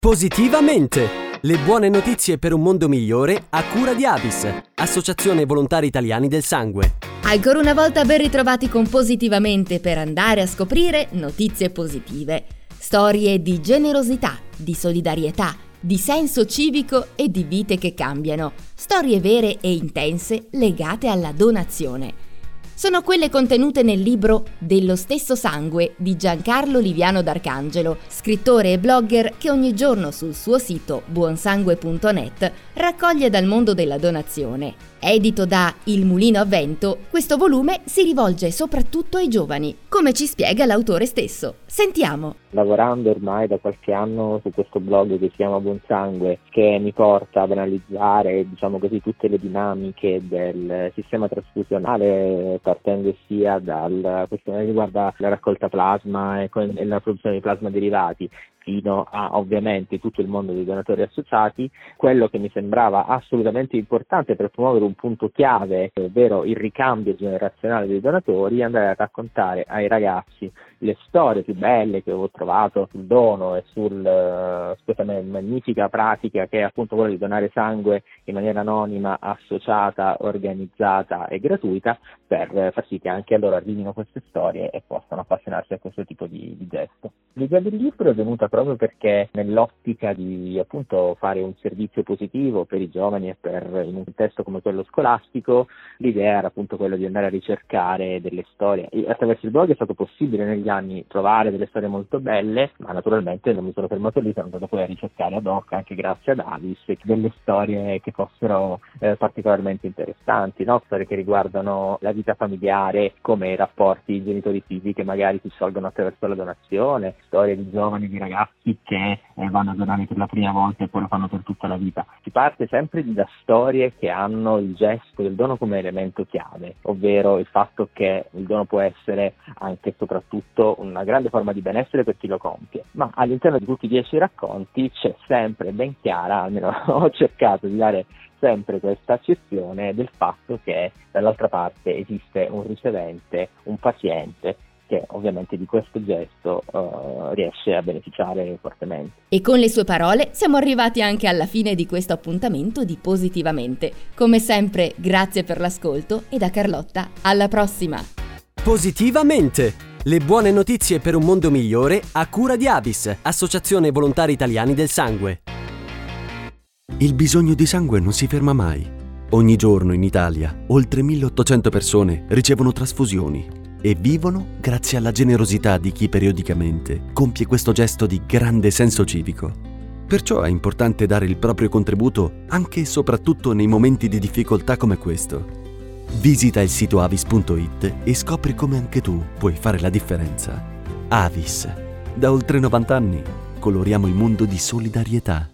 Positivamente! Le buone notizie per un mondo migliore a cura di Avis, Associazione Volontari Italiani del Sangue. Ancora una volta ben ritrovati con Positivamente per andare a scoprire notizie positive. Storie di generosità, di solidarietà, di senso civico e di vite che cambiano. Storie vere e intense legate alla donazione sono quelle contenute nel libro Dello stesso sangue di Giancarlo Liviano d'Arcangelo, scrittore e blogger che ogni giorno sul suo sito buonsangue.net raccoglie dal mondo della donazione. Edito da Il Mulino a Vento, questo volume si rivolge soprattutto ai giovani, come ci spiega l'autore stesso. Sentiamo. Lavorando ormai da qualche anno su questo blog che si chiama Buon Sangue, che mi porta ad analizzare diciamo così, tutte le dinamiche del sistema trasfusionale, partendo sia dalla questione che riguarda la raccolta plasma e la produzione di plasma derivati, fino a ovviamente tutto il mondo dei donatori associati, quello che mi sembrava assolutamente importante per promuovere un punto chiave, ovvero il ricambio generazionale dei donatori, andare a raccontare ai ragazzi le storie più belle che ho trovato sul dono e sulla uh, magnifica pratica che è appunto quella di donare sangue in maniera anonima, associata, organizzata e gratuita per far sì che anche loro arrivino queste storie e possano appassionarsi a questo tipo di, di gesto. L'idea del libro è venuta proprio perché nell'ottica di appunto fare un servizio positivo per i giovani e per in un contesto come quello scolastico, l'idea era appunto quella di andare a ricercare delle storie. E attraverso il blog è stato possibile negli anni trovare delle storie molto belle, ma naturalmente non mi sono fermato lì, sono andato poi a ricercare ad hoc, anche grazie ad Alice, delle storie che fossero eh, particolarmente interessanti, no? storie che riguardano la vita familiare, come i rapporti genitori-figli che magari si sciolgono attraverso la donazione, storie di giovani, di ragazzi che eh, vanno a donare per la prima volta e poi lo fanno per tutta la vita. Si parte sempre da storie che hanno il gesto del dono come elemento chiave, ovvero il fatto che il dono può essere anche e soprattutto una grande forma di benessere per chi lo compie, ma all'interno di tutti i dieci racconti c'è sempre ben chiara, almeno ho cercato di dare sempre questa accezione del fatto che dall'altra parte esiste un ricevente, un paziente che ovviamente di questo gesto uh, riesce a beneficiare fortemente. E con le sue parole siamo arrivati anche alla fine di questo appuntamento di Positivamente. Come sempre, grazie per l'ascolto e da Carlotta alla prossima. Positivamente! Le buone notizie per un mondo migliore a cura di Avis, Associazione Volontari Italiani del Sangue. Il bisogno di sangue non si ferma mai. Ogni giorno in Italia oltre 1800 persone ricevono trasfusioni e vivono grazie alla generosità di chi periodicamente compie questo gesto di grande senso civico. Perciò è importante dare il proprio contributo anche e soprattutto nei momenti di difficoltà come questo. Visita il sito avis.it e scopri come anche tu puoi fare la differenza. Avis. Da oltre 90 anni coloriamo il mondo di solidarietà.